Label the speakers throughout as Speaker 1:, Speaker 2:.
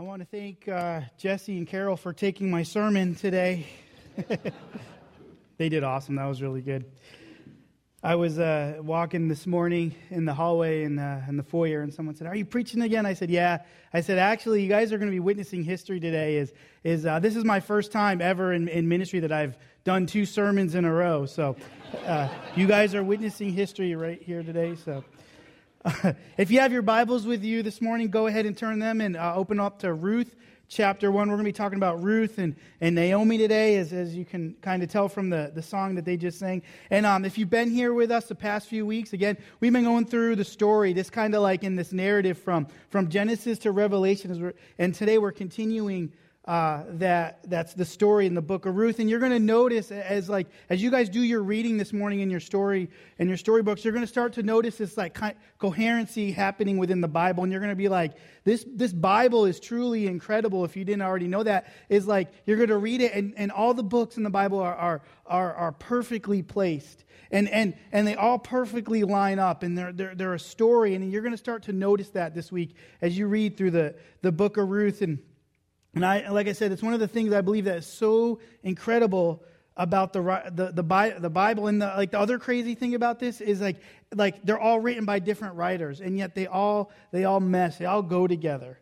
Speaker 1: I want to thank uh, Jesse and Carol for taking my sermon today. they did awesome. That was really good. I was uh, walking this morning in the hallway in, uh, in the foyer, and someone said, "Are you preaching again?" I said, "Yeah." I said, "Actually, you guys are going to be witnessing history today. Is is uh, this is my first time ever in, in ministry that I've done two sermons in a row. So, uh, you guys are witnessing history right here today. So." If you have your Bibles with you this morning, go ahead and turn them and uh, open up to Ruth chapter 1. We're going to be talking about Ruth and, and Naomi today, as, as you can kind of tell from the, the song that they just sang. And um, if you've been here with us the past few weeks, again, we've been going through the story, this kind of like in this narrative from, from Genesis to Revelation. And today we're continuing uh, that that's the story in the book of Ruth. And you're going to notice as like as you guys do your reading this morning in your story in your storybooks, you're going to start to notice this like coherency happening within the Bible, and you're going to be like, this this Bible is truly incredible. If you didn't already know that, is like you're going to read it, and, and all the books in the Bible are are are, are perfectly placed. And, and, and they all perfectly line up, and they're, they're, they're a story. And you're going to start to notice that this week as you read through the, the book of Ruth. And, and I, like I said, it's one of the things I believe that is so incredible about the, the, the, the Bible. And the, like the other crazy thing about this is like, like they're all written by different writers, and yet they all, they all mesh, they all go together.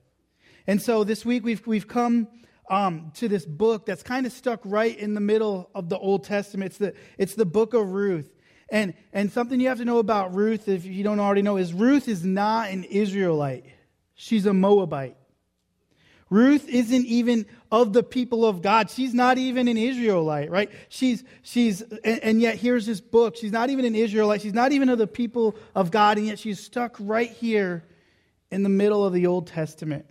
Speaker 1: And so this week we've, we've come um, to this book that's kind of stuck right in the middle of the Old Testament. It's the, it's the book of Ruth. And, and something you have to know about Ruth, if you don't already know, is Ruth is not an Israelite. She's a Moabite. Ruth isn't even of the people of God. She's not even an Israelite, right? She's, she's, and, and, yet here's this book. She's not even an Israelite. She's not even of the people of God, and yet she's stuck right here in the middle of the Old Testament.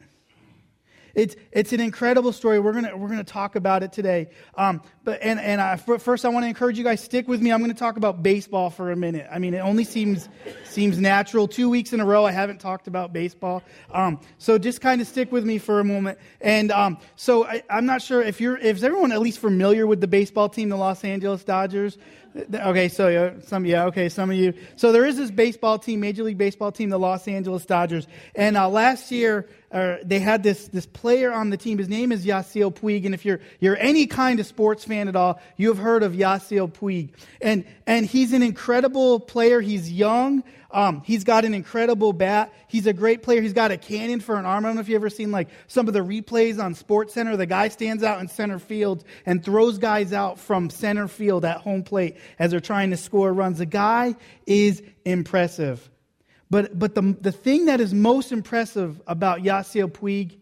Speaker 1: It's, it's an incredible story. We're going we're gonna talk about it today. Um, but, and, and I, first, I want to encourage you guys, stick with me. I'm going to talk about baseball for a minute. I mean, it only seems, seems natural. Two weeks in a row, I haven't talked about baseball. Um, so just kind of stick with me for a moment. And um, so I, I'm not sure if you're, if everyone at least familiar with the baseball team, the Los Angeles Dodgers? Okay, so yeah, some yeah, okay, some of you. So there is this baseball team, Major League Baseball team, the Los Angeles Dodgers, and uh, last year uh, they had this this player on the team. His name is Yasiel Puig, and if you're you're any kind of sports fan at all, you have heard of Yasiel Puig, and and he's an incredible player. He's young. Um, he's got an incredible bat. He's a great player. He's got a cannon for an arm. I don't know if you've ever seen like some of the replays on Sports Center. The guy stands out in center field and throws guys out from center field at home plate as they're trying to score runs. The guy is impressive. But, but the, the thing that is most impressive about Yasiel Puig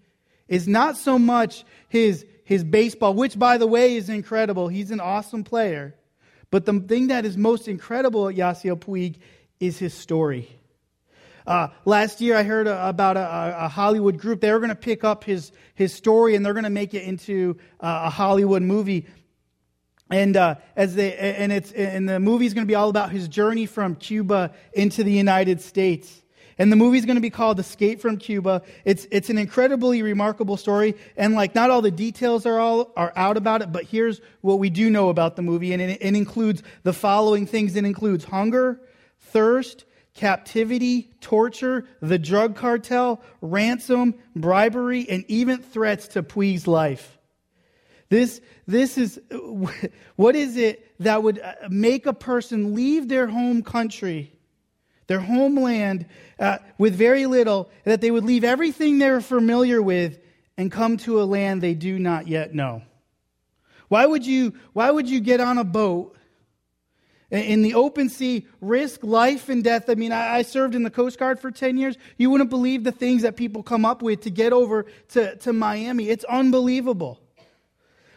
Speaker 1: is not so much his, his baseball, which, by the way, is incredible. He's an awesome player. But the thing that is most incredible at Yasiel Puig is his story. Uh, last year, I heard a, about a, a, Hollywood group. They were going to pick up his, his story and they're going to make it into uh, a Hollywood movie. And uh, as they and it's and the movie is going to be all about his journey from Cuba into the United States. And the movie is going to be called Escape from Cuba. It's it's an incredibly remarkable story, and like not all the details are all are out about it, but here's what we do know about the movie, and it, it includes the following things. It includes hunger, thirst, captivity, torture, the drug cartel, ransom, bribery, and even threats to Puig's life. This, this is, what is it that would uh, make a person leave their home country, their homeland, uh, with very little, that they would leave everything they're familiar with and come to a land they do not yet know? Why would you, why would you get on a boat in the open sea, risk life and death. I mean, I served in the Coast Guard for 10 years. You wouldn't believe the things that people come up with to get over to, to Miami. It's unbelievable.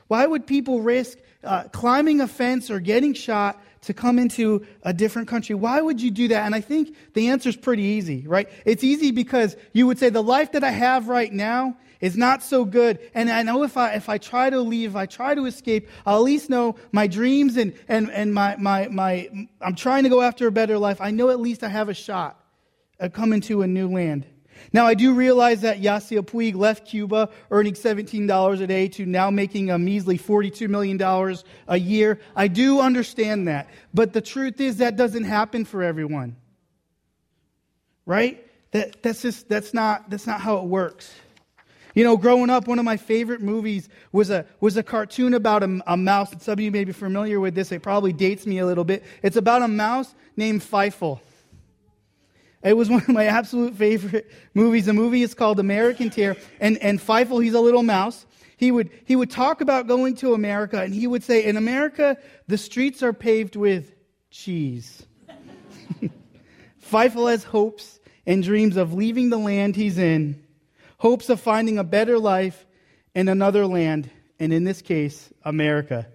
Speaker 1: Why would people risk uh, climbing a fence or getting shot to come into a different country? Why would you do that? And I think the answer is pretty easy, right? It's easy because you would say, the life that I have right now is not so good. And I know if I, if I try to leave, I try to escape, I'll at least know my dreams and, and, and my, my, my, I'm trying to go after a better life. I know at least I have a shot at coming to a new land. Now, I do realize that Yasiel Puig left Cuba earning $17 a day to now making a measly $42 million a year. I do understand that. But the truth is that doesn't happen for everyone. Right? That, that's just, that's not, that's not how it works. You know, growing up, one of my favorite movies was a, was a cartoon about a, a mouse. And some of you may be familiar with this. It probably dates me a little bit. It's about a mouse named Fievel. It was one of my absolute favorite movies. The movie is called American Tail. And, and Fievel, he's a little mouse. He would, he would talk about going to America, and he would say, In America, the streets are paved with cheese. Fievel has hopes and dreams of leaving the land he's in, hopes of finding a better life in another land, and in this case, America.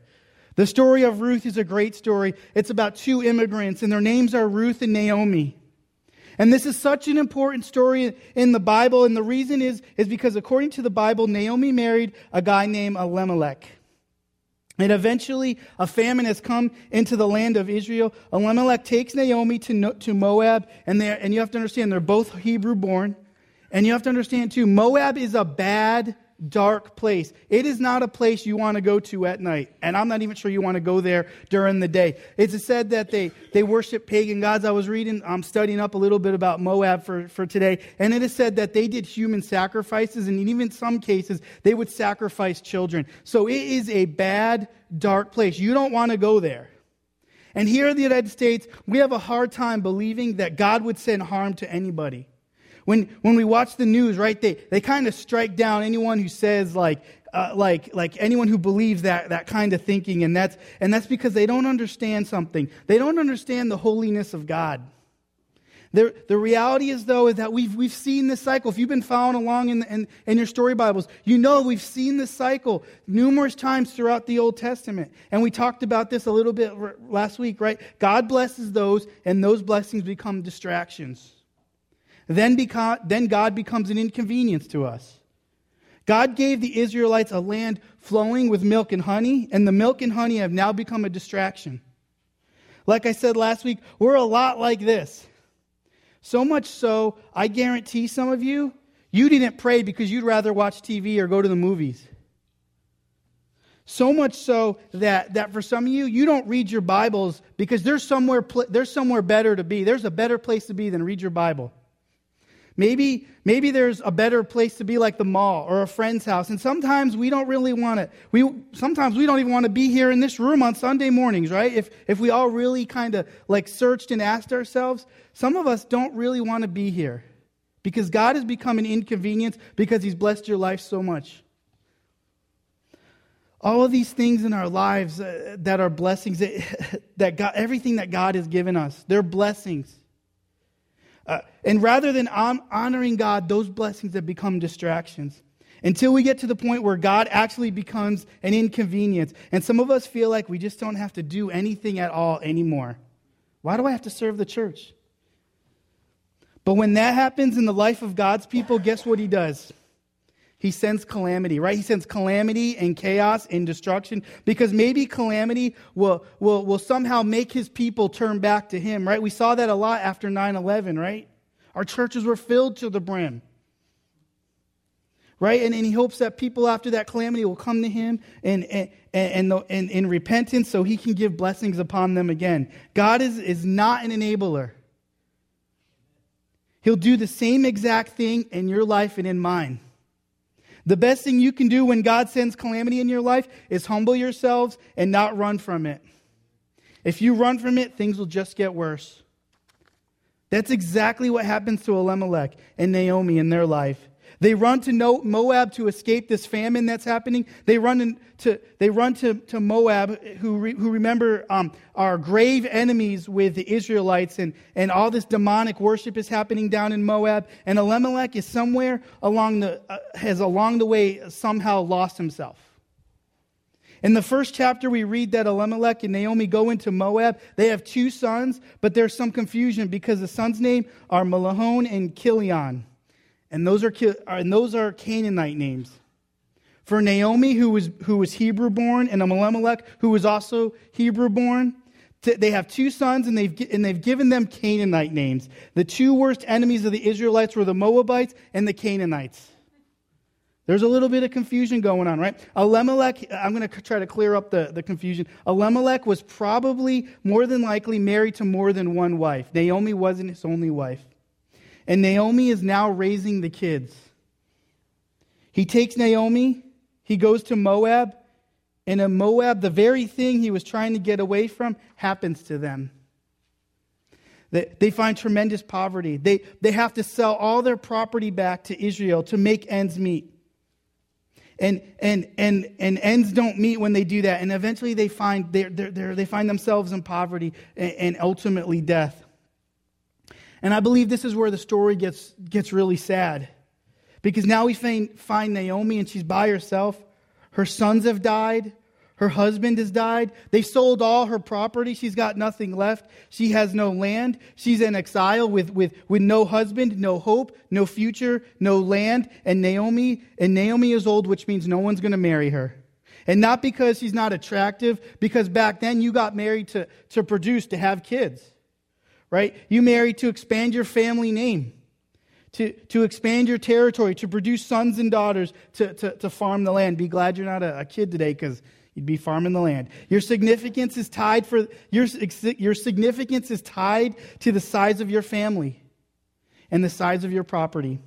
Speaker 1: The story of Ruth is a great story. It's about two immigrants, and their names are Ruth and Naomi. And this is such an important story in the Bible, and the reason is, is because according to the Bible, Naomi married a guy named Elimelech. And eventually, a famine has come into the land of Israel. Elimelech takes Naomi to, to Moab, and, and you have to understand, they're both Hebrew born. And you have to understand, too, Moab is a bad dark place. It is not a place you want to go to at night. And I'm not even sure you want to go there during the day. It's said that they, they worship pagan gods. I was reading, I'm studying up a little bit about Moab for, for today. And it is said that they did human sacrifices. And even in some cases, they would sacrifice children. So it is a bad, dark place. You don't want to go there. And here in the United States, we have a hard time believing that God would send harm to anybody. When, when we watch the news, right, they, they kind of strike down anyone who says, like, uh, like, like anyone who believes that, that kind of thinking, and that's, and that's because they don't understand something. They don't understand the holiness of God. The, the reality is, though, is that we've, we've seen this cycle. If you've been following along in, in, in your story Bibles, you know we've seen this cycle numerous times throughout the Old Testament. And we talked about this a little bit last week, right? God blesses those, and those blessings become distractions then, beca- then God becomes an inconvenience to us. God gave the Israelites a land flowing with milk and honey, and the milk and honey have now become a distraction. Like I said last week, we're a lot like this. So much so, I guarantee some of you, you didn't pray because you'd rather watch TV or go to the movies. So much so that, that for some of you, you don't read your Bibles because there's somewhere, there's somewhere better to be. There's a better place to be than read your Bible. Maybe, maybe there's a better place to be like the mall or a friend's house. And sometimes we don't really want it. we, sometimes we don't even want to be here in this room on Sunday mornings, right? If, if we all really kind of like searched and asked ourselves, some of us don't really want to be here because God has become an inconvenience because he's blessed your life so much. All of these things in our lives uh, that are blessings, that, that God, everything that God has given us, they're blessings. Uh, and rather than honoring God, those blessings have become distractions. Until we get to the point where God actually becomes an inconvenience. And some of us feel like we just don't have to do anything at all anymore. Why do I have to serve the church? But when that happens in the life of God's people, guess what he does? He sends calamity, right? He sends calamity and chaos and destruction because maybe calamity will, will, will somehow make his people turn back to him, right? We saw that a lot after 9 11, right? Our churches were filled to the brim. Right? And, and he hopes that people after that calamity will come to him and, and, and, and, in repentance so he can give blessings upon them again. God is, is not an enabler. He'll do the same exact thing in your life and in mine. The best thing you can do when God sends calamity in your life is humble yourselves and not run from it. If you run from it, things will just get worse. That's exactly what happens to Elimelech and Naomi in their life. They run to Moab to escape this famine that's happening. They run to, they run to, to Moab, who, re, who remember um, are grave enemies with the Israelites, and, and all this demonic worship is happening down in Moab. And Elimelech is somewhere along the, uh, has along the way somehow lost himself. In the first chapter, we read that Elimelech and Naomi go into Moab. They have two sons, but there's some confusion because the sons' name are Mahlon and Chilion. And those are, uh, and those are Canaanite names. For Naomi, who was, who was Hebrew born, and Elimelech, who was also Hebrew born, they have two sons and they've, and they've given them Canaanite names. The two worst enemies of the Israelites were the Moabites and the Canaanites. There's a little bit of confusion going on, right? Elimelech, I'm going to try to clear up the, the confusion. Elimelech was probably more than likely married to more than one wife. Naomi wasn't his only wife. And Naomi is now raising the kids. He takes Naomi, he goes to Moab, and in Moab, the very thing he was trying to get away from happens to them. They, they find tremendous poverty. They, they have to sell all their property back to Israel to make ends meet. And, and, and, and ends don't meet when they do that. And eventually they find, they're, they're, they're, they find themselves in poverty and, and ultimately death. And I believe this is where the story gets, gets really sad. Because now we find, find Naomi and she's by herself. Her sons have died. Her husband has died. They sold all her property. She's got nothing left. She has no land. She's in exile with, with, with no husband, no hope, no future, no land. And Naomi, and Naomi is old, which means no one's going to marry her. And not because she's not attractive, because back then you got married to, to produce, to have kids. Right? You marry to expand your family name to, to expand your territory, to produce sons and daughters, to, to, to farm the land. Be glad you're not a, a kid today because you'd be farming the land. Your significance is tied for your, your significance is tied to the size of your family and the size of your property.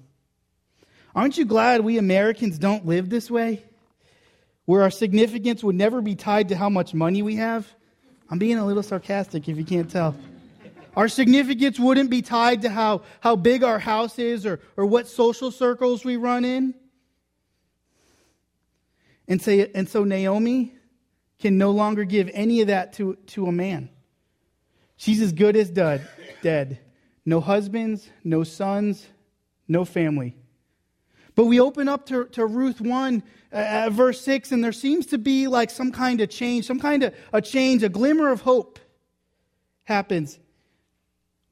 Speaker 1: Aren't you glad we Americans don't live this way? Where our significance would never be tied to how much money we have? I'm being a little sarcastic if you can't tell. Our significance wouldn't be tied to how, how big our house is or, or what social circles we run in. And, say, and so Naomi can no longer give any of that to, to a man. She's as good as dead, dead. No husbands, no sons, no family. But we open up to, to Ruth 1, uh, verse 6, and there seems to be like some kind of change, some kind of a change, a glimmer of hope happens.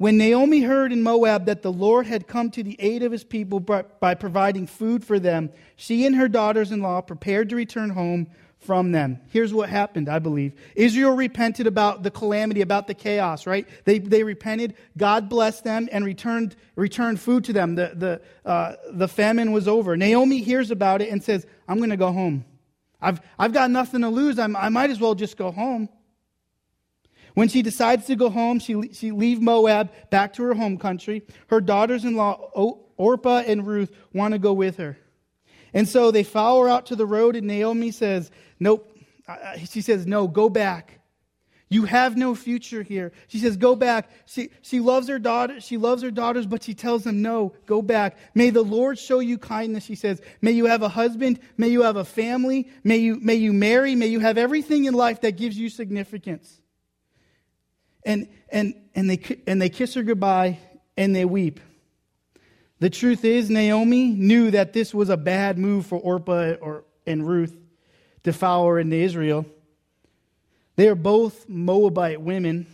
Speaker 1: When Naomi heard in Moab that the Lord had come to the aid of his people by providing food for them, she and her daughters in law prepared to return home from them. Here's what happened, I believe. Israel repented about the calamity, about the chaos, right? They, they repented. God blessed them and returned, returned food to them. The, the, uh, the famine was over. Naomi hears about it and says, I'm going to go home. I've, I've got nothing to lose. I'm, I might as well just go home. When she decides to go home, she, she leaves Moab back to her home country. Her daughters in law, Orpah and Ruth, want to go with her. And so they follow her out to the road, and Naomi says, Nope. She says, No, go back. You have no future here. She says, Go back. She, she loves her daughter. She loves her daughters, but she tells them, No, go back. May the Lord show you kindness, she says. May you have a husband. May you have a family. May you, may you marry. May you have everything in life that gives you significance. And, and, and, they, and they kiss her goodbye and they weep. The truth is, Naomi knew that this was a bad move for Orpah or, and Ruth to follow into Israel. They are both Moabite women.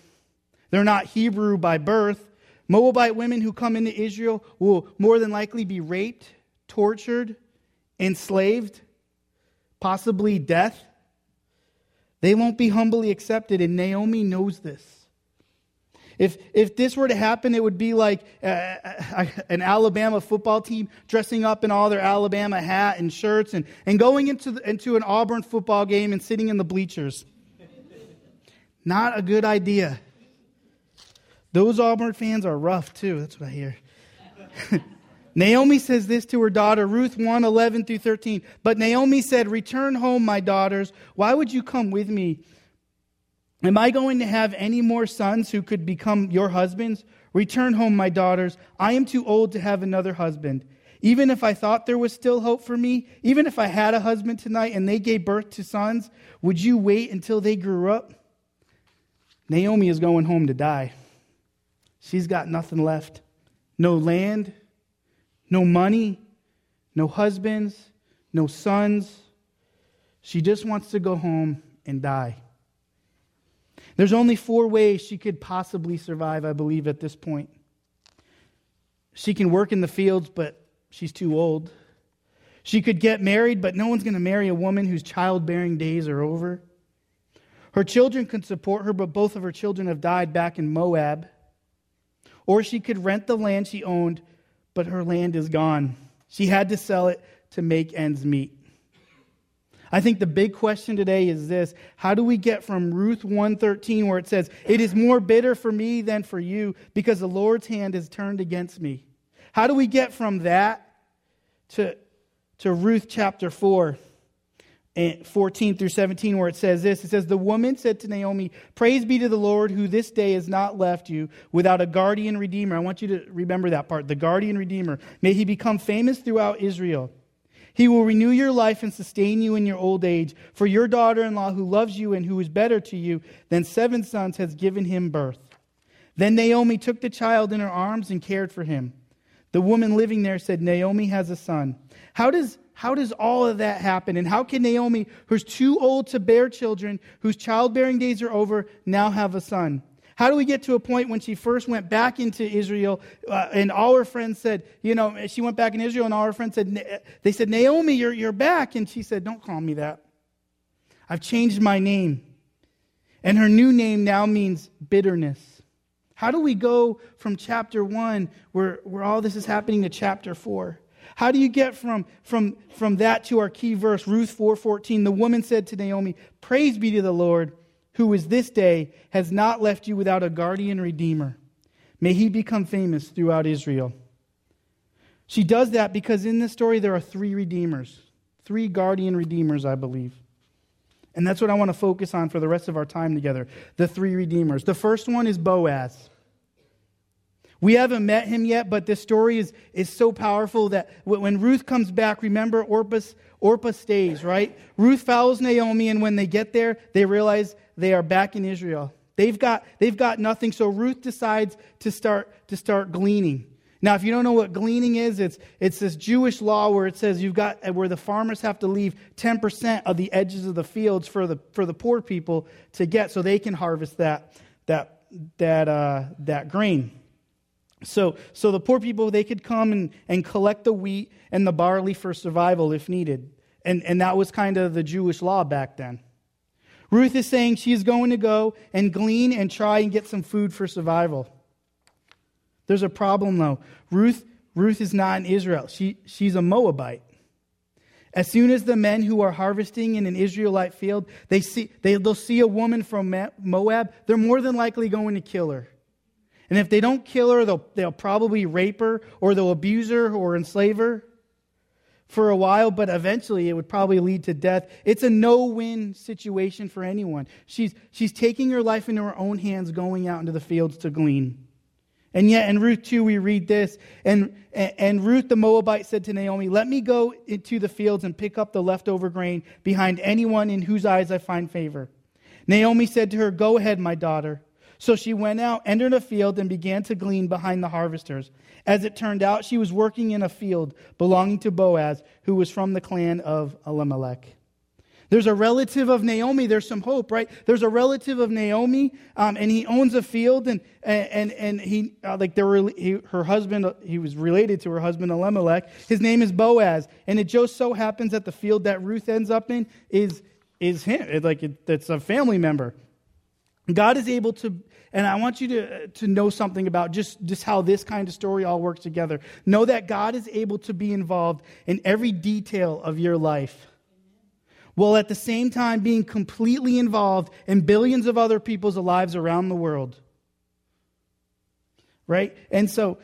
Speaker 1: They're not Hebrew by birth. Moabite women who come into Israel will more than likely be raped, tortured, enslaved, possibly death. They won't be humbly accepted, and Naomi knows this. If, if this were to happen, it would be like uh, uh, an Alabama football team dressing up in all their Alabama hat and shirts and, and going into, the, into an Auburn football game and sitting in the bleachers. Not a good idea. Those Auburn fans are rough too. That's what I hear. Naomi says this to her daughter, Ruth 1 11 through 13. But Naomi said, Return home, my daughters. Why would you come with me? Am I going to have any more sons who could become your husbands? Return home, my daughters. I am too old to have another husband. Even if I thought there was still hope for me, even if I had a husband tonight and they gave birth to sons, would you wait until they grew up? Naomi is going home to die. She's got nothing left no land, no money, no husbands, no sons. She just wants to go home and die. There's only four ways she could possibly survive, I believe, at this point. She can work in the fields, but she's too old. She could get married, but no one's going to marry a woman whose childbearing days are over. Her children could support her, but both of her children have died back in Moab. Or she could rent the land she owned, but her land is gone. She had to sell it to make ends meet. I think the big question today is this how do we get from Ruth 113 where it says it is more bitter for me than for you because the Lord's hand is turned against me how do we get from that to to Ruth chapter 4. Eh, 14 through 17, where it says this It says, The woman said to Naomi, Praise be to the Lord, who this day has not left you without a guardian redeemer. I want you to remember that part the guardian redeemer. May he become famous throughout Israel. He will renew your life and sustain you in your old age. For your daughter in law, who loves you and who is better to you than seven sons, has given him birth. Then Naomi took the child in her arms and cared for him. The woman living there said, Naomi has a son. How does how does all of that happen? And how can Naomi, who's too old to bear children, whose childbearing days are over, now have a son? How do we get to a point when she first went back into Israel uh, and all her friends said, you know, she went back in Israel and all her friends said, they said, Naomi, you're, you're back. And she said, don't call me that. I've changed my name. And her new name now means bitterness. How do we go from chapter one, where, where all this is happening, to chapter four? How do you get from, from, from that to our key verse, Ruth 4.14? The woman said to Naomi, Praise be to the Lord, who is this day has not left you without a guardian redeemer. May he become famous throughout Israel. She does that because in this story there are three redeemers, three guardian redeemers, I believe. And that's what I want to focus on for the rest of our time together the three redeemers. The first one is Boaz. We haven't met him yet, but this story is, is so powerful that when Ruth comes back, remember Orpah, Orpah stays, right? Ruth follows Naomi, and when they get there, they realize they are back in Israel. They've got, they've got nothing, so Ruth decides to start, to start gleaning. Now, if you don't know what gleaning is, it's, it's this Jewish law where it says you've got where the farmers have to leave 10% of the edges of the fields for the, for the poor people to get so they can harvest that, that, that, uh, that grain. So, so the poor people, they could come and, and collect the wheat and the barley for survival if needed. And, and that was kind of the Jewish law back then. Ruth is saying she's going to go and glean and try and get some food for survival. There's a problem though. Ruth, Ruth is not in Israel. She, she's a Moabite. As soon as the men who are harvesting in an Israelite field, they see, they, they'll see a woman from Moab, they're more than likely going to kill her. And if they don't kill her, they'll, they'll probably rape her or they'll abuse her or enslave her for a while, but eventually it would probably lead to death. It's a no win situation for anyone. She's, she's taking her life into her own hands, going out into the fields to glean. And yet in Ruth 2, we read this. And, and Ruth the Moabite said to Naomi, Let me go into the fields and pick up the leftover grain behind anyone in whose eyes I find favor. Naomi said to her, Go ahead, my daughter. So she went out, entered a field, and began to glean behind the harvesters. As it turned out, she was working in a field belonging to Boaz, who was from the clan of Elimelech. There's a relative of Naomi. There's some hope, right? There's a relative of Naomi, um, and he owns a field, and and and he uh, like there were he, her husband. He was related to her husband Elimelech. His name is Boaz, and it just so happens that the field that Ruth ends up in is is him. It, like it, it's a family member. God is able to and I want you to, to know something about just, just how this kind of story all works together. Know that God is able to be involved in every detail of your life, while at the same time being completely involved in billions of other people's lives around the world. Right? And so,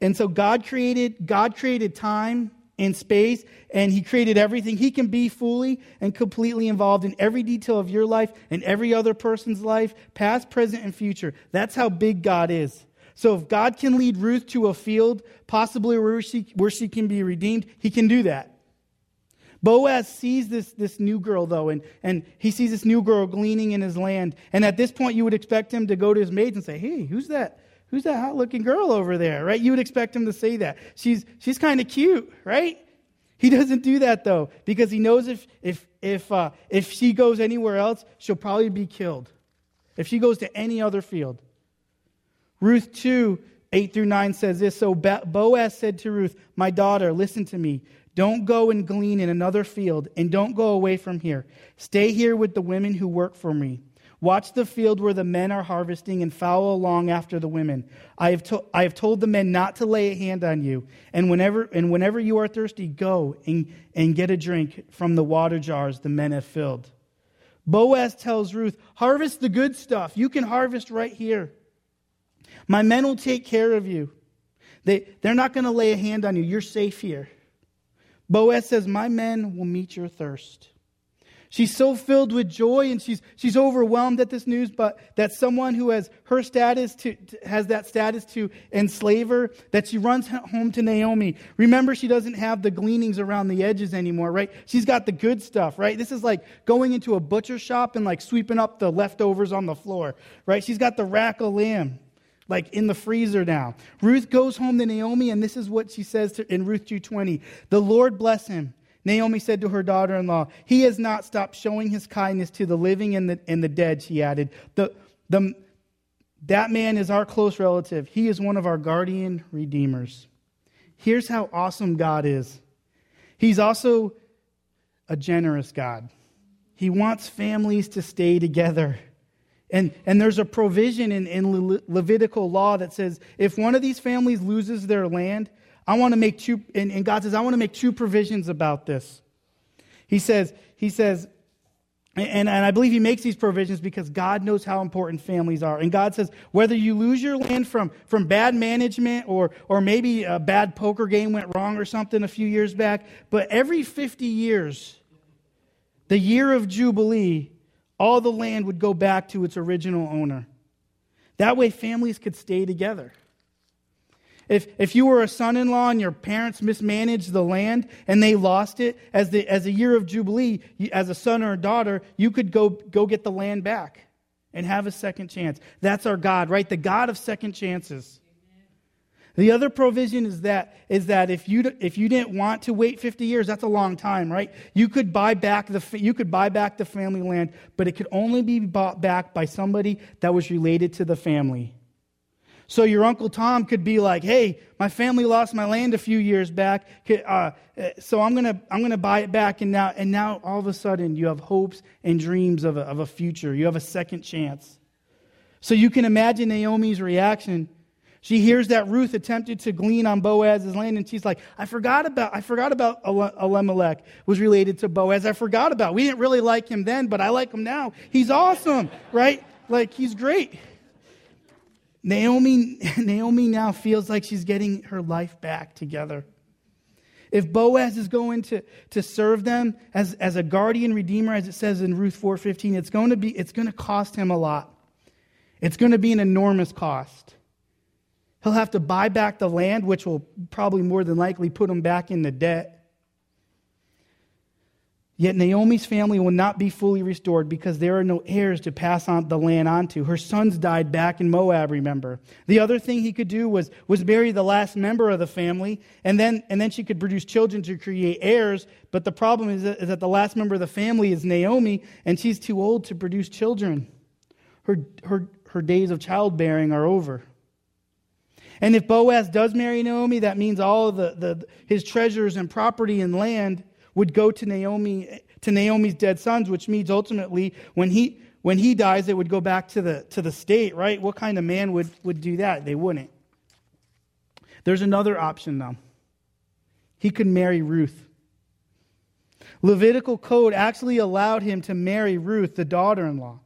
Speaker 1: and so God created, God created time in space, and He created everything. He can be fully and completely involved in every detail of your life and every other person's life, past, present, and future. That's how big God is. So if God can lead Ruth to a field, possibly where she, where she can be redeemed, He can do that. Boaz sees this, this new girl, though, and, and he sees this new girl gleaning in his land. And at this point, you would expect him to go to his maids and say, Hey, who's that? Who's that hot looking girl over there, right? You would expect him to say that. She's, she's kind of cute, right? He doesn't do that though, because he knows if, if, if, uh, if she goes anywhere else, she'll probably be killed. If she goes to any other field. Ruth 2, 8 through 9 says this So Boaz said to Ruth, My daughter, listen to me. Don't go and glean in another field, and don't go away from here. Stay here with the women who work for me. Watch the field where the men are harvesting and follow along after the women. I have, to, I have told the men not to lay a hand on you. And whenever, and whenever you are thirsty, go and, and get a drink from the water jars the men have filled. Boaz tells Ruth, Harvest the good stuff. You can harvest right here. My men will take care of you. They, they're not going to lay a hand on you. You're safe here. Boaz says, My men will meet your thirst. She's so filled with joy and she's, she's overwhelmed at this news, but that someone who has her status to, has that status to enslave her, that she runs home to Naomi. Remember, she doesn't have the gleanings around the edges anymore, right? She's got the good stuff, right? This is like going into a butcher shop and like sweeping up the leftovers on the floor, right? She's got the rack of lamb like in the freezer now. Ruth goes home to Naomi, and this is what she says to, in Ruth 2.20. The Lord bless him Naomi said to her daughter in law, He has not stopped showing his kindness to the living and the, and the dead, she added. The, the, that man is our close relative. He is one of our guardian redeemers. Here's how awesome God is He's also a generous God. He wants families to stay together. And, and there's a provision in, in Le- Levitical law that says if one of these families loses their land, I want to make two, and, and God says, I want to make two provisions about this. He says, he says, and, and I believe he makes these provisions because God knows how important families are. And God says, whether you lose your land from, from bad management or, or maybe a bad poker game went wrong or something a few years back, but every 50 years, the year of Jubilee, all the land would go back to its original owner. That way, families could stay together. If, if you were a son in law and your parents mismanaged the land and they lost it, as, the, as a year of Jubilee, as a son or a daughter, you could go, go get the land back and have a second chance. That's our God, right? The God of second chances. The other provision is that, is that if, you, if you didn't want to wait 50 years, that's a long time, right? You could, buy back the, you could buy back the family land, but it could only be bought back by somebody that was related to the family. So your Uncle Tom could be like, hey, my family lost my land a few years back, uh, so I'm going to I'm gonna buy it back. And now, and now all of a sudden you have hopes and dreams of a, of a future. You have a second chance. So you can imagine Naomi's reaction. She hears that Ruth attempted to glean on Boaz's land, and she's like, I forgot about, I forgot about Elimelech was related to Boaz. I forgot about. We didn't really like him then, but I like him now. He's awesome, right? Like, he's great. Naomi, Naomi now feels like she's getting her life back together. If Boaz is going to, to serve them as, as a guardian redeemer, as it says in Ruth 4.15, it's going to be it's going to cost him a lot. It's going to be an enormous cost. He'll have to buy back the land, which will probably more than likely put him back in the debt. Yet Naomi's family will not be fully restored because there are no heirs to pass on the land onto. Her sons died back in Moab, remember. The other thing he could do was, was marry the last member of the family, and then, and then she could produce children to create heirs. But the problem is that, is that the last member of the family is Naomi, and she's too old to produce children. Her, her, her days of childbearing are over. And if Boaz does marry Naomi, that means all the, the, his treasures and property and land would go to Naomi to Naomi's dead sons, which means ultimately when he when he dies, it would go back to the to the state, right? What kind of man would, would do that? They wouldn't. There's another option though. He could marry Ruth. Levitical code actually allowed him to marry Ruth, the daughter-in-law.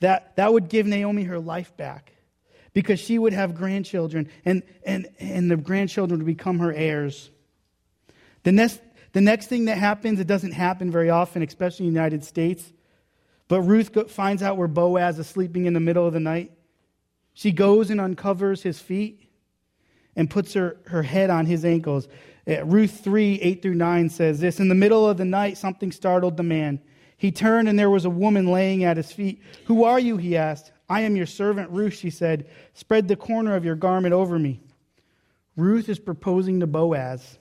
Speaker 1: That, that would give Naomi her life back because she would have grandchildren and, and, and the grandchildren would become her heirs. The next, the next thing that happens, it doesn't happen very often, especially in the United States. But Ruth finds out where Boaz is sleeping in the middle of the night. She goes and uncovers his feet and puts her, her head on his ankles. Uh, Ruth 3 8 through 9 says this In the middle of the night, something startled the man. He turned, and there was a woman laying at his feet. Who are you? he asked. I am your servant Ruth, she said. Spread the corner of your garment over me. Ruth is proposing to Boaz.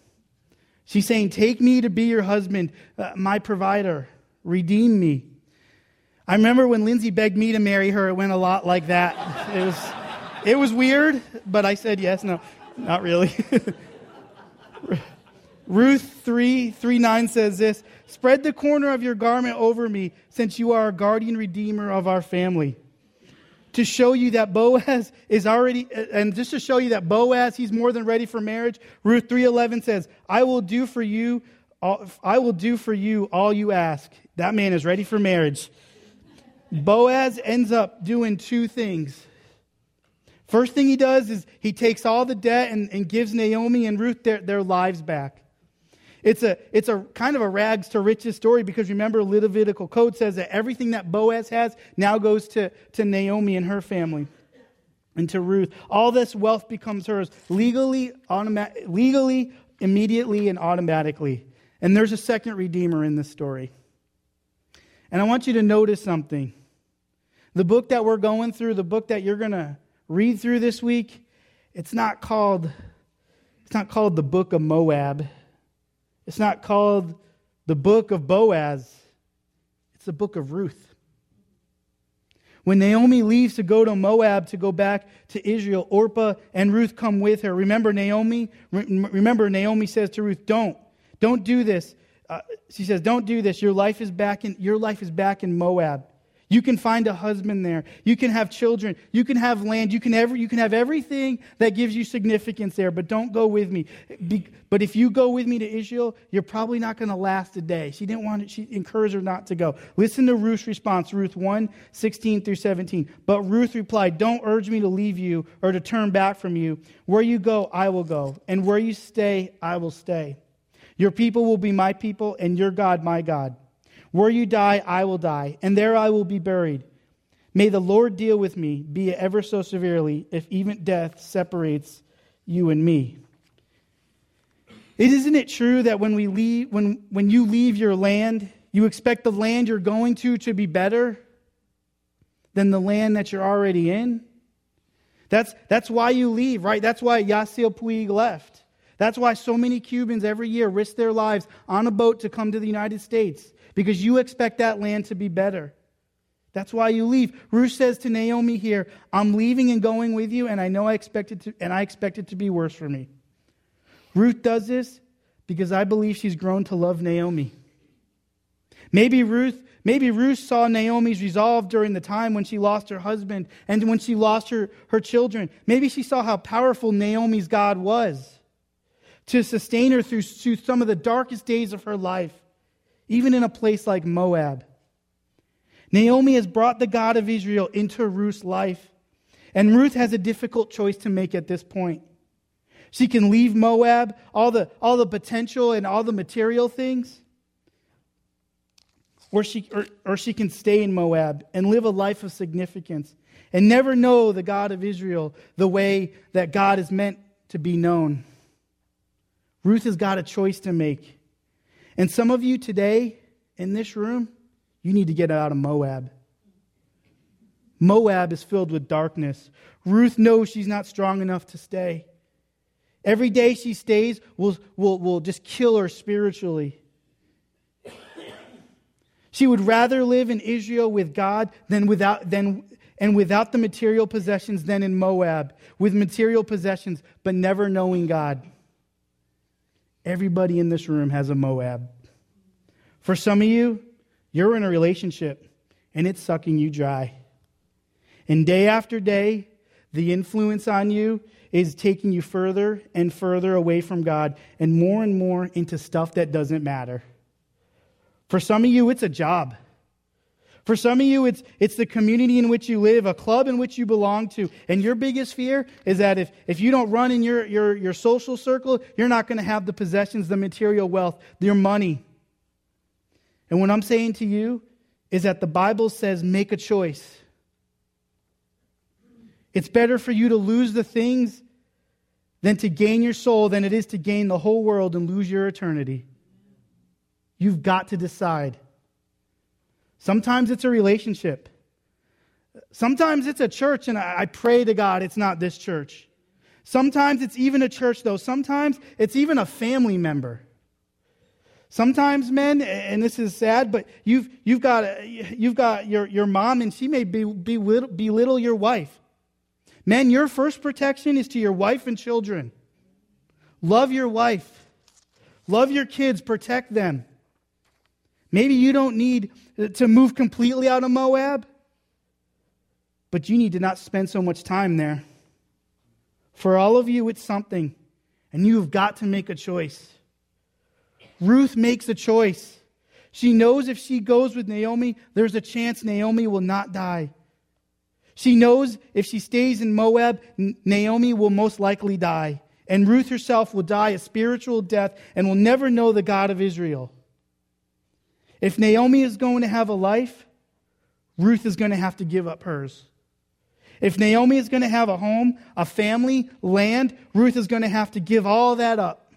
Speaker 1: She's saying, Take me to be your husband, uh, my provider. Redeem me. I remember when Lindsay begged me to marry her, it went a lot like that. It was, it was weird, but I said yes. No, not really. Ruth 3 3 9 says this Spread the corner of your garment over me, since you are a guardian redeemer of our family to show you that Boaz is already, uh, and just to show you that Boaz, he's more than ready for marriage. Ruth 3.11 says, I will do for you, all, I will do for you all you ask. That man is ready for marriage. Boaz ends up doing two things. First thing he does is he takes all the debt and, and gives Naomi and Ruth their, their lives back. It's a, it's a kind of a rags to riches story because remember, Levitical code says that everything that Boaz has now goes to, to Naomi and her family and to Ruth. All this wealth becomes hers legally, automa- legally, immediately, and automatically. And there's a second redeemer in this story. And I want you to notice something. The book that we're going through, the book that you're going to read through this week, it's not called it's not called the book of Moab. It's not called the book of Boaz. It's the book of Ruth. When Naomi leaves to go to Moab to go back to Israel, Orpah and Ruth come with her. Remember Naomi? Remember Naomi says to Ruth, "Don't, don't do this." Uh, she says, "Don't do this. Your life is back in your life is back in Moab." You can find a husband there. You can have children. You can have land. You can, ever, you can have everything that gives you significance there, but don't go with me. Be, but if you go with me to Israel, you're probably not going to last a day. She didn't want it. She encouraged her not to go. Listen to Ruth's response, Ruth 1, 16 through 17. But Ruth replied, Don't urge me to leave you or to turn back from you. Where you go, I will go. And where you stay, I will stay. Your people will be my people, and your God, my God. Where you die, I will die, and there I will be buried. May the Lord deal with me, be it ever so severely, if even death separates you and me. Isn't it true that when we leave when, when you leave your land, you expect the land you're going to to be better than the land that you're already in? That's, that's why you leave, right? That's why Yasiel Puig left. That's why so many Cubans every year risk their lives on a boat to come to the United States because you expect that land to be better. That's why you leave. Ruth says to Naomi here, I'm leaving and going with you, and I know I expect it to, and I expect it to be worse for me. Ruth does this because I believe she's grown to love Naomi. Maybe Ruth, maybe Ruth saw Naomi's resolve during the time when she lost her husband and when she lost her, her children. Maybe she saw how powerful Naomi's God was to sustain her through, through some of the darkest days of her life even in a place like Moab. Naomi has brought the God of Israel into Ruth's life, and Ruth has a difficult choice to make at this point. She can leave Moab, all the, all the potential and all the material things, or she, or, or she can stay in Moab and live a life of significance and never know the God of Israel the way that God is meant to be known. Ruth has got a choice to make. And some of you today in this room, you need to get out of Moab. Moab is filled with darkness. Ruth knows she's not strong enough to stay. Every day she stays will, will, will just kill her spiritually. She would rather live in Israel with God than without, than, and without the material possessions than in Moab, with material possessions, but never knowing God. Everybody in this room has a Moab. For some of you, you're in a relationship and it's sucking you dry. And day after day, the influence on you is taking you further and further away from God and more and more into stuff that doesn't matter. For some of you, it's a job. For some of you, it's, it's the community in which you live, a club in which you belong to. And your biggest fear is that if, if you don't run in your, your, your social circle, you're not going to have the possessions, the material wealth, your money. And what I'm saying to you is that the Bible says make a choice. It's better for you to lose the things than to gain your soul than it is to gain the whole world and lose your eternity. You've got to decide. Sometimes it's a relationship. Sometimes it's a church, and I pray to God it's not this church. Sometimes it's even a church, though. Sometimes it's even a family member. Sometimes, men, and this is sad, but you've, you've got, you've got your, your mom, and she may be, belittle, belittle your wife. Men, your first protection is to your wife and children. Love your wife. Love your kids. Protect them. Maybe you don't need to move completely out of Moab, but you need to not spend so much time there. For all of you, it's something, and you've got to make a choice. Ruth makes a choice. She knows if she goes with Naomi, there's a chance Naomi will not die. She knows if she stays in Moab, Naomi will most likely die. and Ruth herself will die a spiritual death and will never know the God of Israel. If Naomi is going to have a life, Ruth is going to have to give up hers. If Naomi is going to have a home, a family, land, Ruth is going to have to give all that up.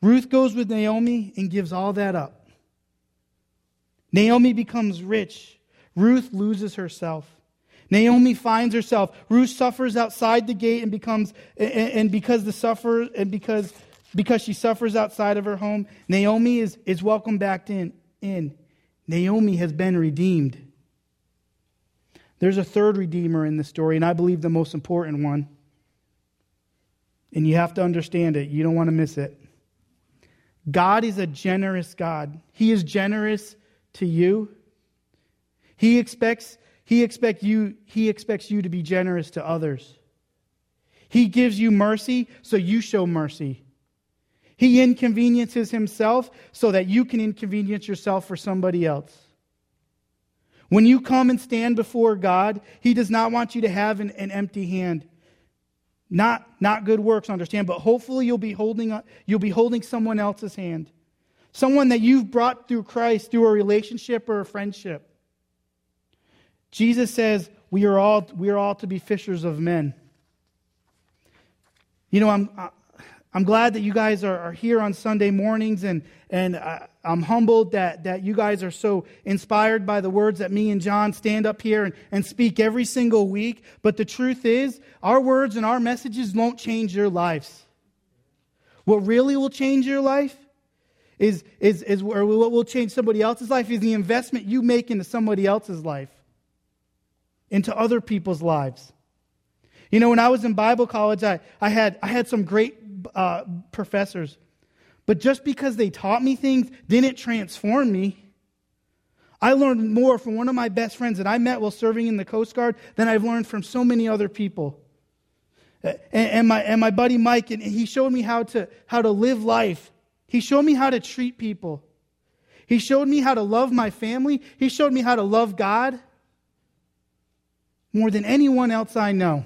Speaker 1: Ruth goes with Naomi and gives all that up. Naomi becomes rich. Ruth loses herself. Naomi finds herself. Ruth suffers outside the gate and becomes, and because the suffer, and because, because she suffers outside of her home, Naomi is, is welcomed back in, in. Naomi has been redeemed. There's a third redeemer in the story, and I believe the most important one. And you have to understand it. You don't want to miss it. God is a generous God. He is generous to you. He expects he expects you, he expects you to be generous to others. He gives you mercy, so you show mercy. He inconveniences himself so that you can inconvenience yourself for somebody else. When you come and stand before God, He does not want you to have an, an empty hand. Not, not good works, understand, but hopefully you'll be, holding, you'll be holding someone else's hand. Someone that you've brought through Christ through a relationship or a friendship. Jesus says we are all, we are all to be fishers of men. You know, I'm, I'm glad that you guys are, are here on Sunday mornings, and, and I, I'm humbled that, that you guys are so inspired by the words that me and John stand up here and, and speak every single week. But the truth is, our words and our messages won't change your lives. What really will change your life is, is, is or what will change somebody else's life is the investment you make into somebody else's life into other people's lives. You know, when I was in Bible college, I, I, had, I had some great uh, professors, but just because they taught me things didn't transform me. I learned more from one of my best friends that I met while serving in the Coast Guard than I've learned from so many other people. And, and my, and my buddy Mike, and he showed me how to, how to live life. He showed me how to treat people. He showed me how to love my family. He showed me how to love God more than anyone else I know.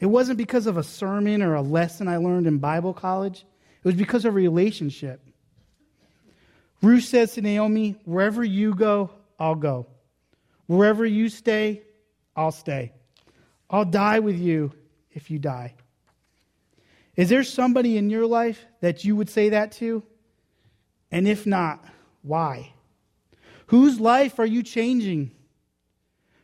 Speaker 1: It wasn't because of a sermon or a lesson I learned in Bible college, it was because of a relationship. Ruth says to Naomi, Wherever you go, I'll go. Wherever you stay, I'll stay. I'll die with you if you die. Is there somebody in your life that you would say that to? And if not, why? Whose life are you changing?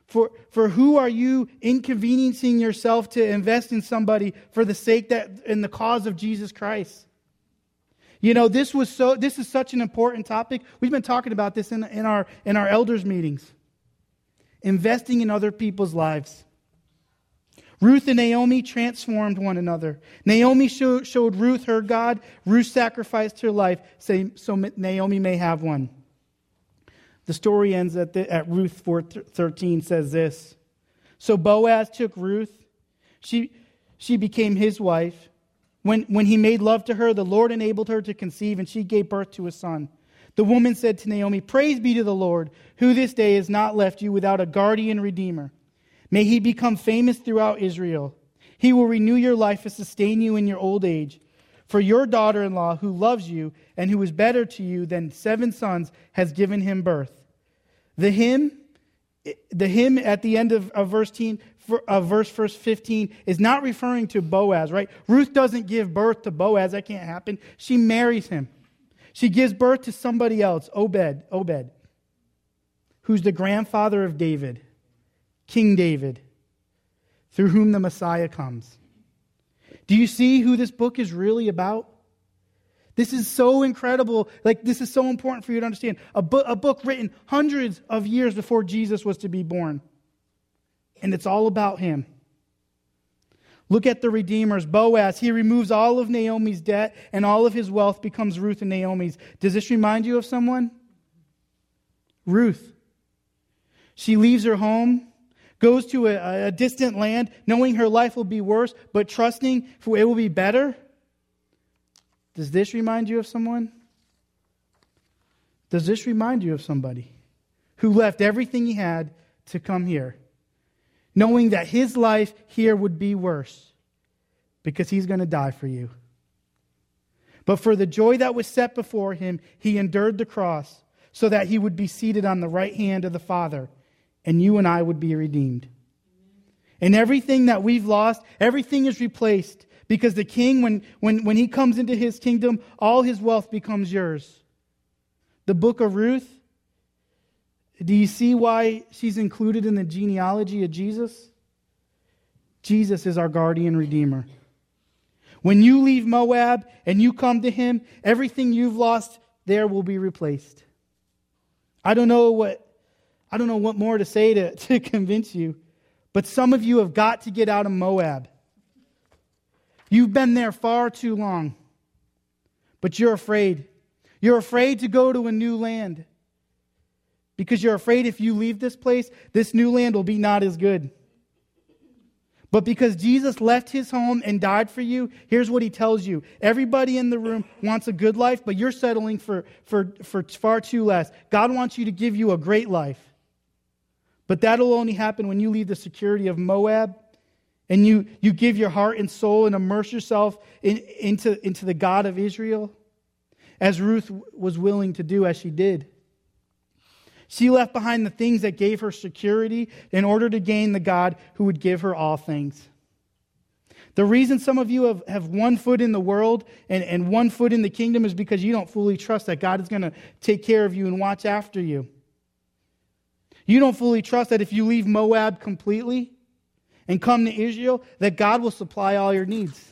Speaker 1: For, for who are you inconveniencing yourself to invest in somebody for the sake that in the cause of Jesus Christ? You know, this was so this is such an important topic. We've been talking about this in, in our in our elders meetings. Investing in other people's lives. Ruth and Naomi transformed one another. Naomi showed, showed Ruth her God. Ruth sacrificed her life so Naomi may have one. The story ends at, the, at Ruth 4:13 says this. So Boaz took Ruth. She, she became his wife. When, when he made love to her, the Lord enabled her to conceive, and she gave birth to a son. The woman said to Naomi, Praise be to the Lord, who this day has not left you without a guardian redeemer. May he become famous throughout Israel. He will renew your life and sustain you in your old age. For your daughter in law, who loves you and who is better to you than seven sons, has given him birth. The hymn, the hymn at the end of, of verse, 10, of verse verse 15 is not referring to Boaz, right? Ruth doesn't give birth to Boaz. That can't happen. She marries him. She gives birth to somebody else, Obed, Obed, who's the grandfather of David, King David, through whom the Messiah comes. Do you see who this book is really about? This is so incredible. Like, this is so important for you to understand. A, bu- a book written hundreds of years before Jesus was to be born. And it's all about him. Look at the Redeemers. Boaz, he removes all of Naomi's debt, and all of his wealth becomes Ruth and Naomi's. Does this remind you of someone? Ruth. She leaves her home, goes to a, a distant land, knowing her life will be worse, but trusting for it will be better. Does this remind you of someone? Does this remind you of somebody who left everything he had to come here? knowing that his life here would be worse because he's going to die for you. But for the joy that was set before him, he endured the cross so that he would be seated on the right hand of the Father, and you and I would be redeemed. And everything that we've lost, everything is replaced because the king, when, when, when he comes into his kingdom, all his wealth becomes yours. The book of Ruth, do you see why she's included in the genealogy of Jesus? Jesus is our guardian redeemer. When you leave Moab and you come to him, everything you've lost there will be replaced. I don't know what I don't know what more to say to, to convince you, but some of you have got to get out of Moab. You've been there far too long, but you're afraid. You're afraid to go to a new land because you're afraid if you leave this place, this new land will be not as good. But because Jesus left his home and died for you, here's what he tells you. Everybody in the room wants a good life, but you're settling for, for, for far too less. God wants you to give you a great life. But that'll only happen when you leave the security of Moab and you, you give your heart and soul and immerse yourself in, into, into the God of Israel, as Ruth was willing to do as she did. She left behind the things that gave her security in order to gain the God who would give her all things. The reason some of you have, have one foot in the world and, and one foot in the kingdom is because you don't fully trust that God is going to take care of you and watch after you. You don't fully trust that if you leave Moab completely and come to Israel, that God will supply all your needs.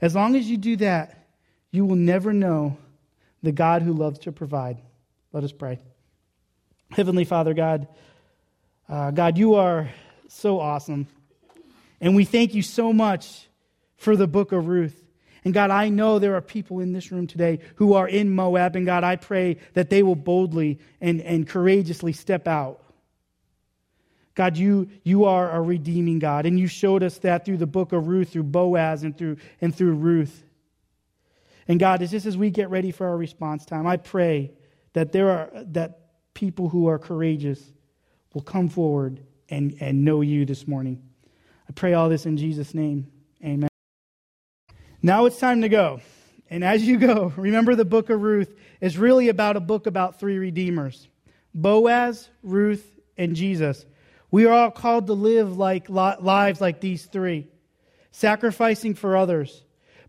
Speaker 1: As long as you do that, you will never know the God who loves to provide. Let us pray. Heavenly Father, God, uh, God, you are so awesome. And we thank you so much for the book of Ruth. And God, I know there are people in this room today who are in Moab. And God, I pray that they will boldly and, and courageously step out. God, you, you are a redeeming God. And you showed us that through the book of Ruth, through Boaz, and through, and through Ruth. And God, it's just as we get ready for our response time, I pray that there are that people who are courageous will come forward and, and know you this morning. I pray all this in Jesus' name. Amen. Now it's time to go. And as you go, remember the book of Ruth is really about a book about three redeemers Boaz, Ruth, and Jesus. We are all called to live like lives like these three, sacrificing for others.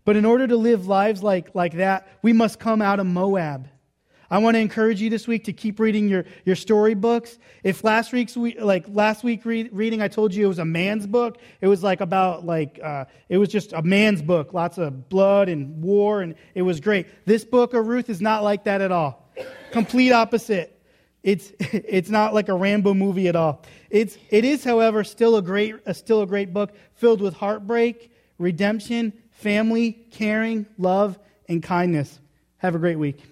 Speaker 1: But in order to live lives like, like that, we must come out of Moab. I want to encourage you this week to keep reading your, your storybooks. If last week's like last week read, reading, I told you it was a man's book. It was like about like uh, it was just a man's book, lots of blood and war, and it was great. This book of Ruth is not like that at all. Complete opposite. It's it's not like a Rambo movie at all. It's it is, however, still a great a, still a great book filled with heartbreak, redemption, family, caring, love, and kindness. Have a great week.